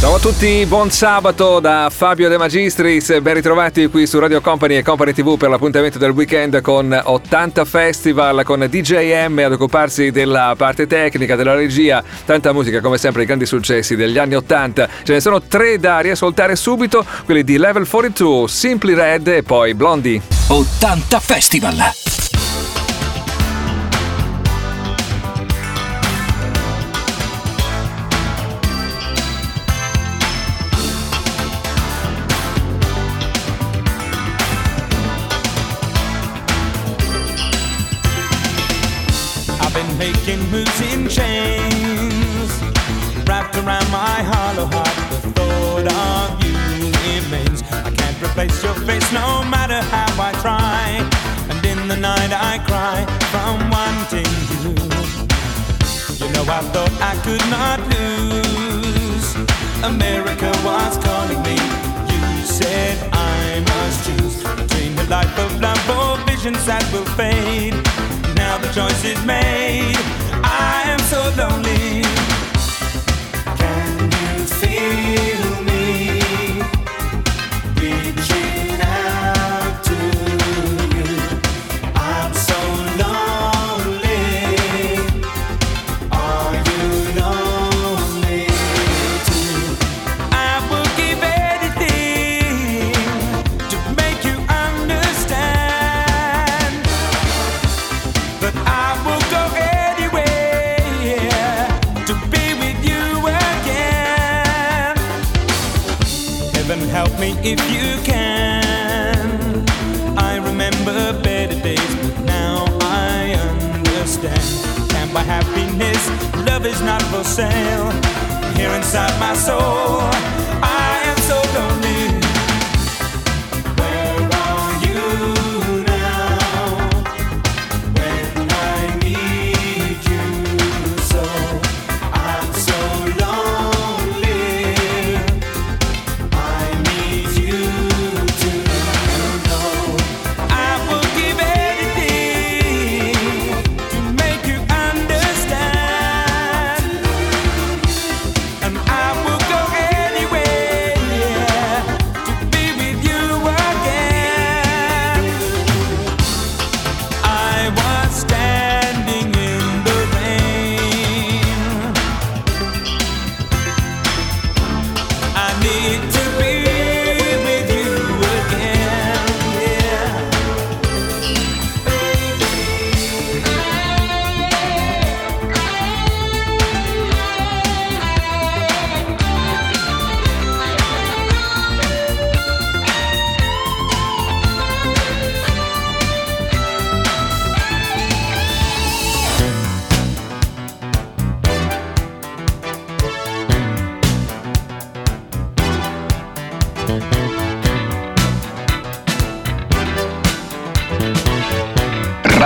Ciao a tutti, buon sabato da Fabio De Magistris, ben ritrovati qui su Radio Company e Company TV per l'appuntamento del weekend con 80 Festival, con DJM ad occuparsi della parte tecnica, della regia, tanta musica come sempre, i grandi successi degli anni 80. Ce ne sono tre da riascoltare subito, quelli di Level 42, Simply Red e poi Blondie. 80 Festival. I thought I could not lose. America was calling me. You said I must choose between a life of love or visions that will fade. Now the choice is made. I am so lonely. Love is not for sale. Here inside my soul,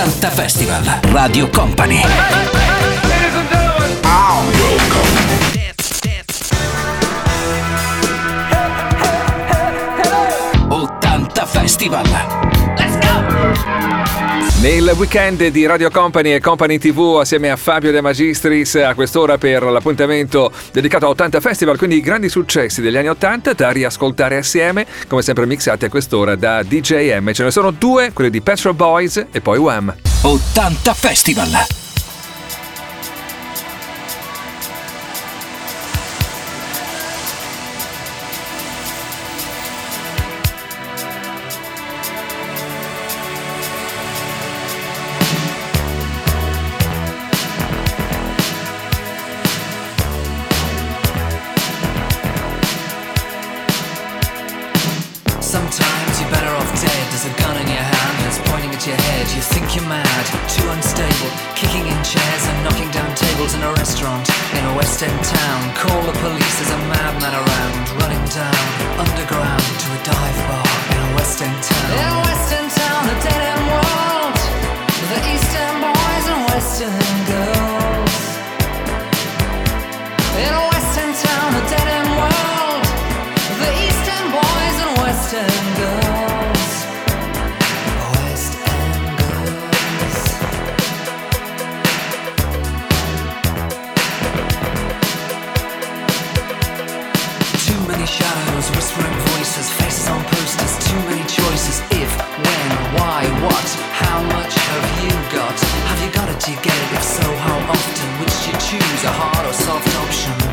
80 Festival. Radio Company Nel weekend di Radio Company e Company TV assieme a Fabio De Magistris a quest'ora per l'appuntamento dedicato a 80 Festival, quindi i grandi successi degli anni 80 da riascoltare assieme, come sempre mixati a quest'ora da DJM. Ce ne sono due, quelli di Petro Boys e poi Wham. 80 Festival town. Call the police, there's a madman around, running down underground to a dive bar in a West End town. In West End town, a dead end world. The East End boys what you get if so how often would you choose a hard or soft option?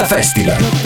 Festival.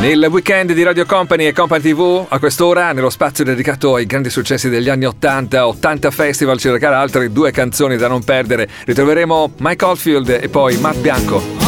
Nel weekend di Radio Company e Company TV, a quest'ora, nello spazio dedicato ai grandi successi degli anni 80, 80 Festival, circa altre due canzoni da non perdere, ritroveremo Mike Oldfield e poi Matt Bianco.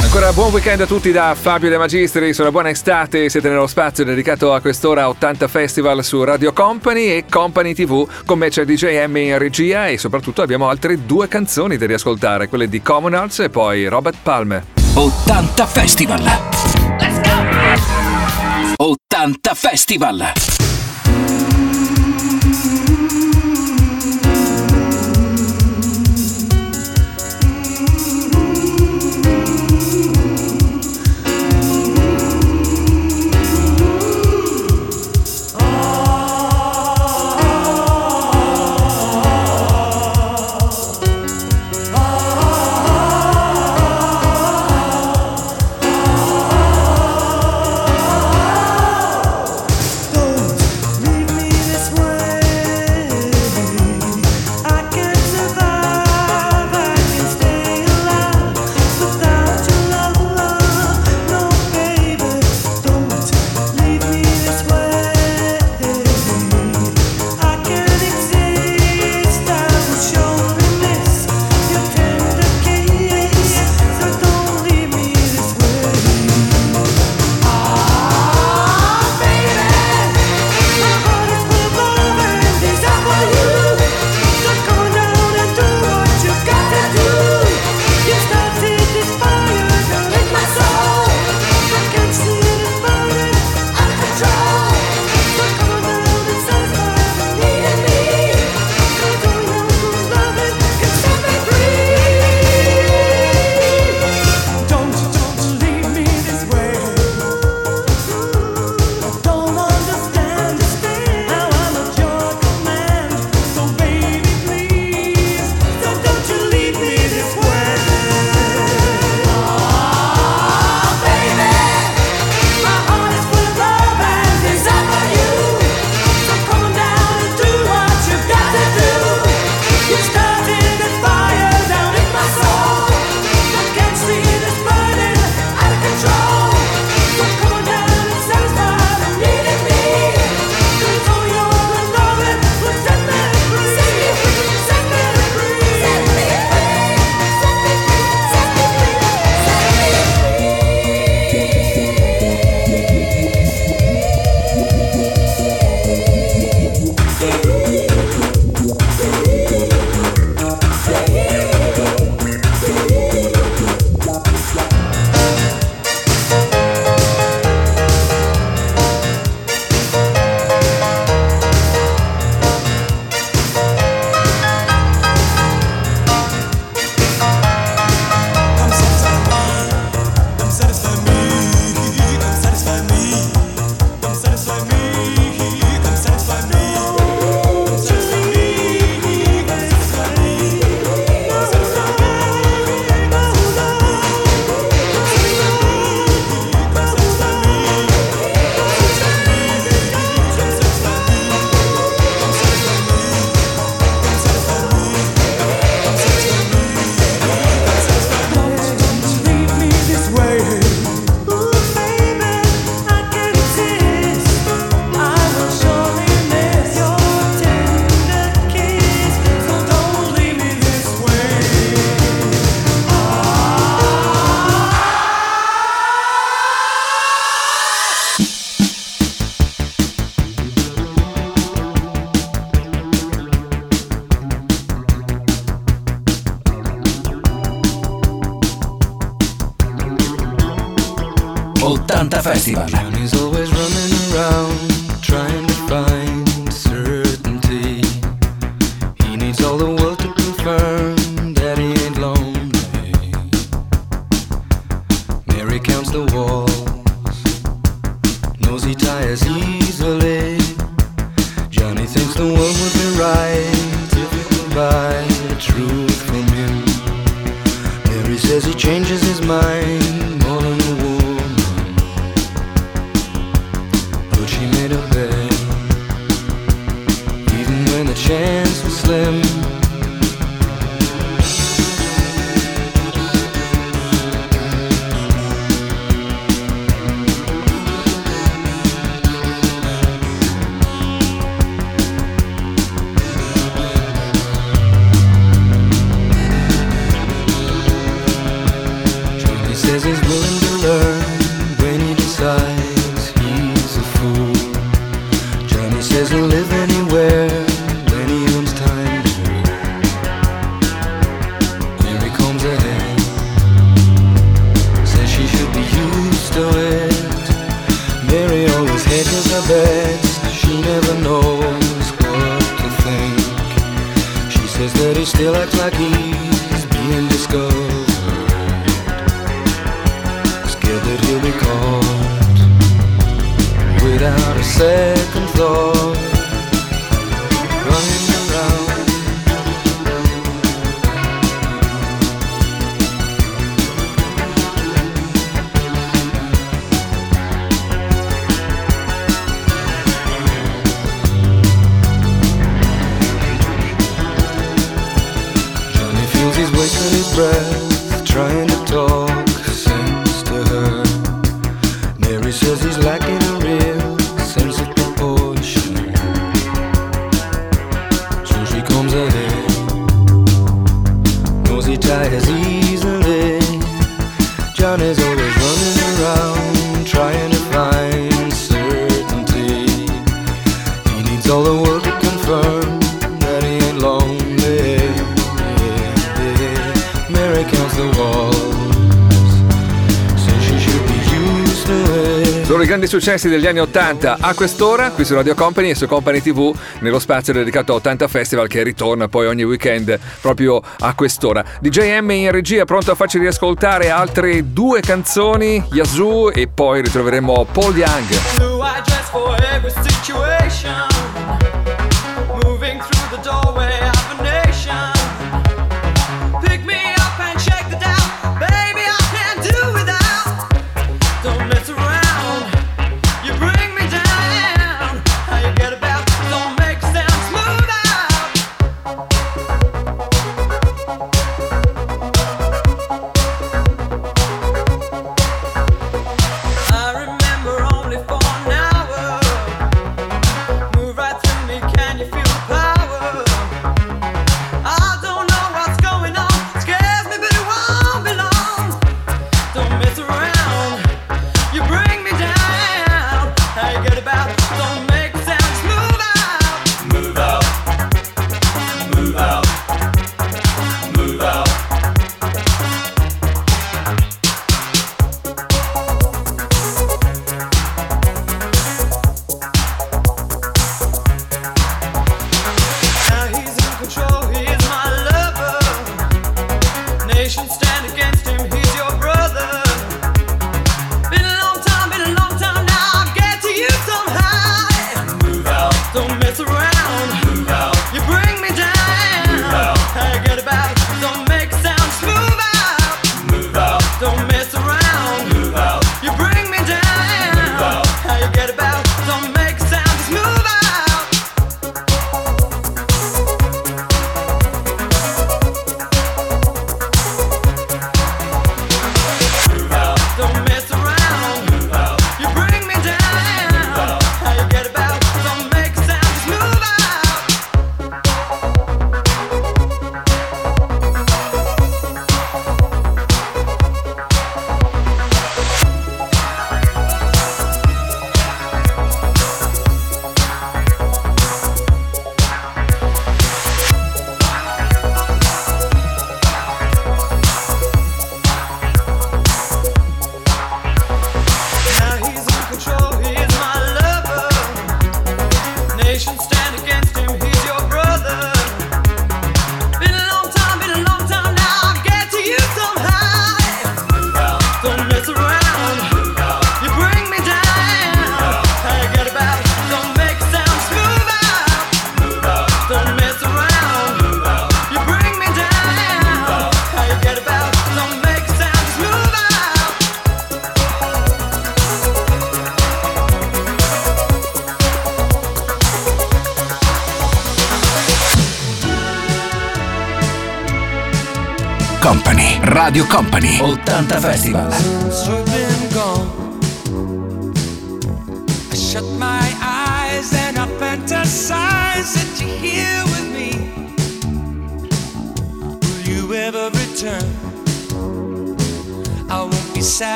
Ancora buon weekend a tutti da Fabio De Magistri, sono buona estate, siete nello spazio dedicato a quest'ora 80 Festival su Radio Company e Company TV, con me c'è DJM in regia e soprattutto abbiamo altre due canzoni da riascoltare, quelle di Common Arts e poi Robert Palmer. 80 Festival! Let's 80 Festival! Santa Festival. Johnny's always running around. grandi successi degli anni 80 a quest'ora qui su Radio Company e su Company TV nello spazio dedicato a 80 Festival che ritorna poi ogni weekend proprio a quest'ora. DJ M in regia pronto a farci riascoltare altre due canzoni, Yazoo e poi ritroveremo Paul Young.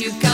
you got.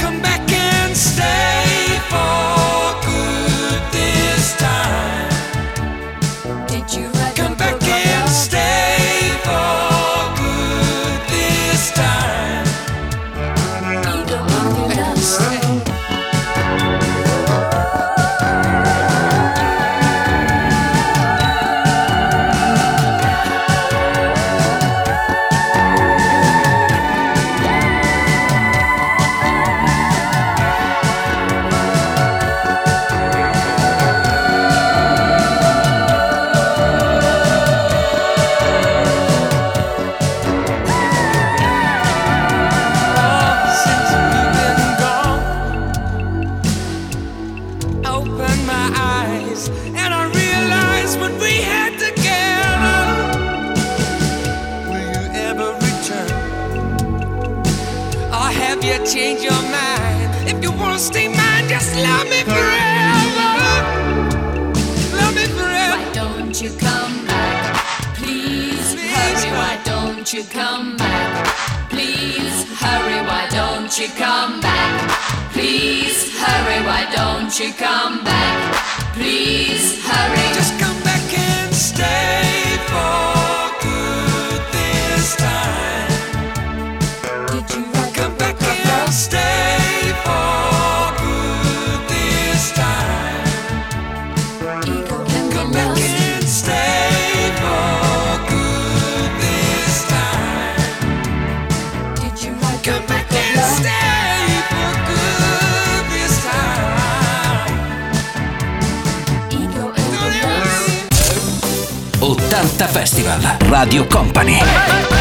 80 Festival, Radio Company.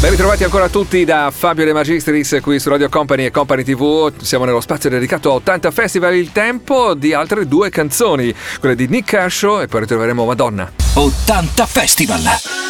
Ben ritrovati ancora tutti da Fabio De Magistris qui su Radio Company e Company TV. Siamo nello spazio dedicato a 80 Festival, il tempo di altre due canzoni, quelle di Nick Cascio e poi ritroveremo Madonna. 80 Festival!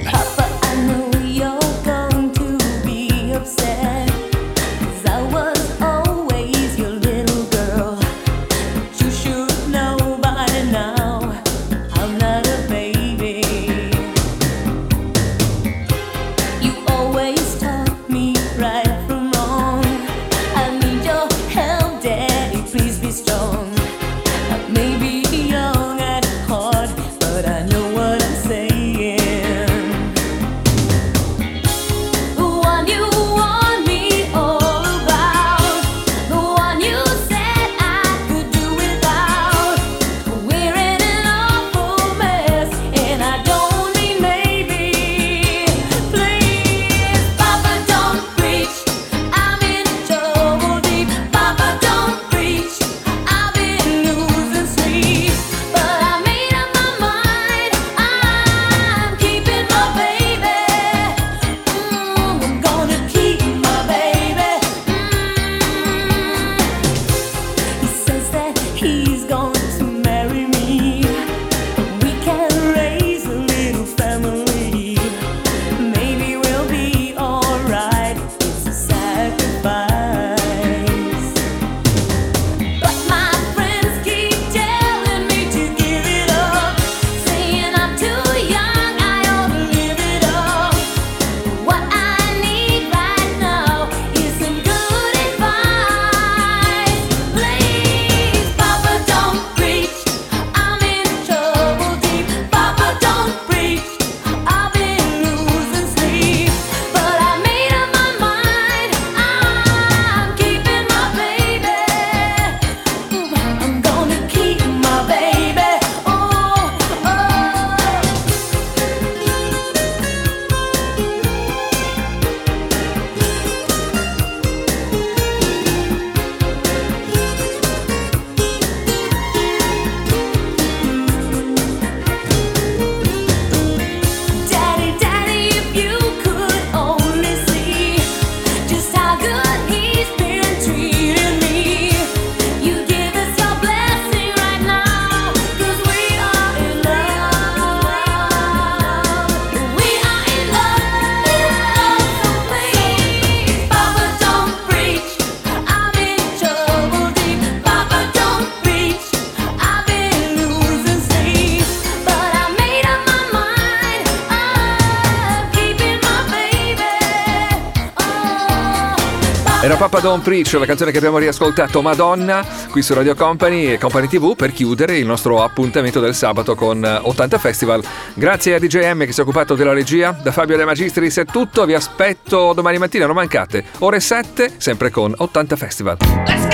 Country, cioè la canzone che abbiamo riascoltato, Madonna, qui su Radio Company e Company TV per chiudere il nostro appuntamento del sabato con eh, 80 Festival. Grazie a DJM che si è occupato della regia, da Fabio De Magistris è tutto, vi aspetto domani mattina, non mancate, ore 7, sempre con 80 Festival. Let's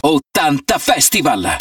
go! 80 Festival!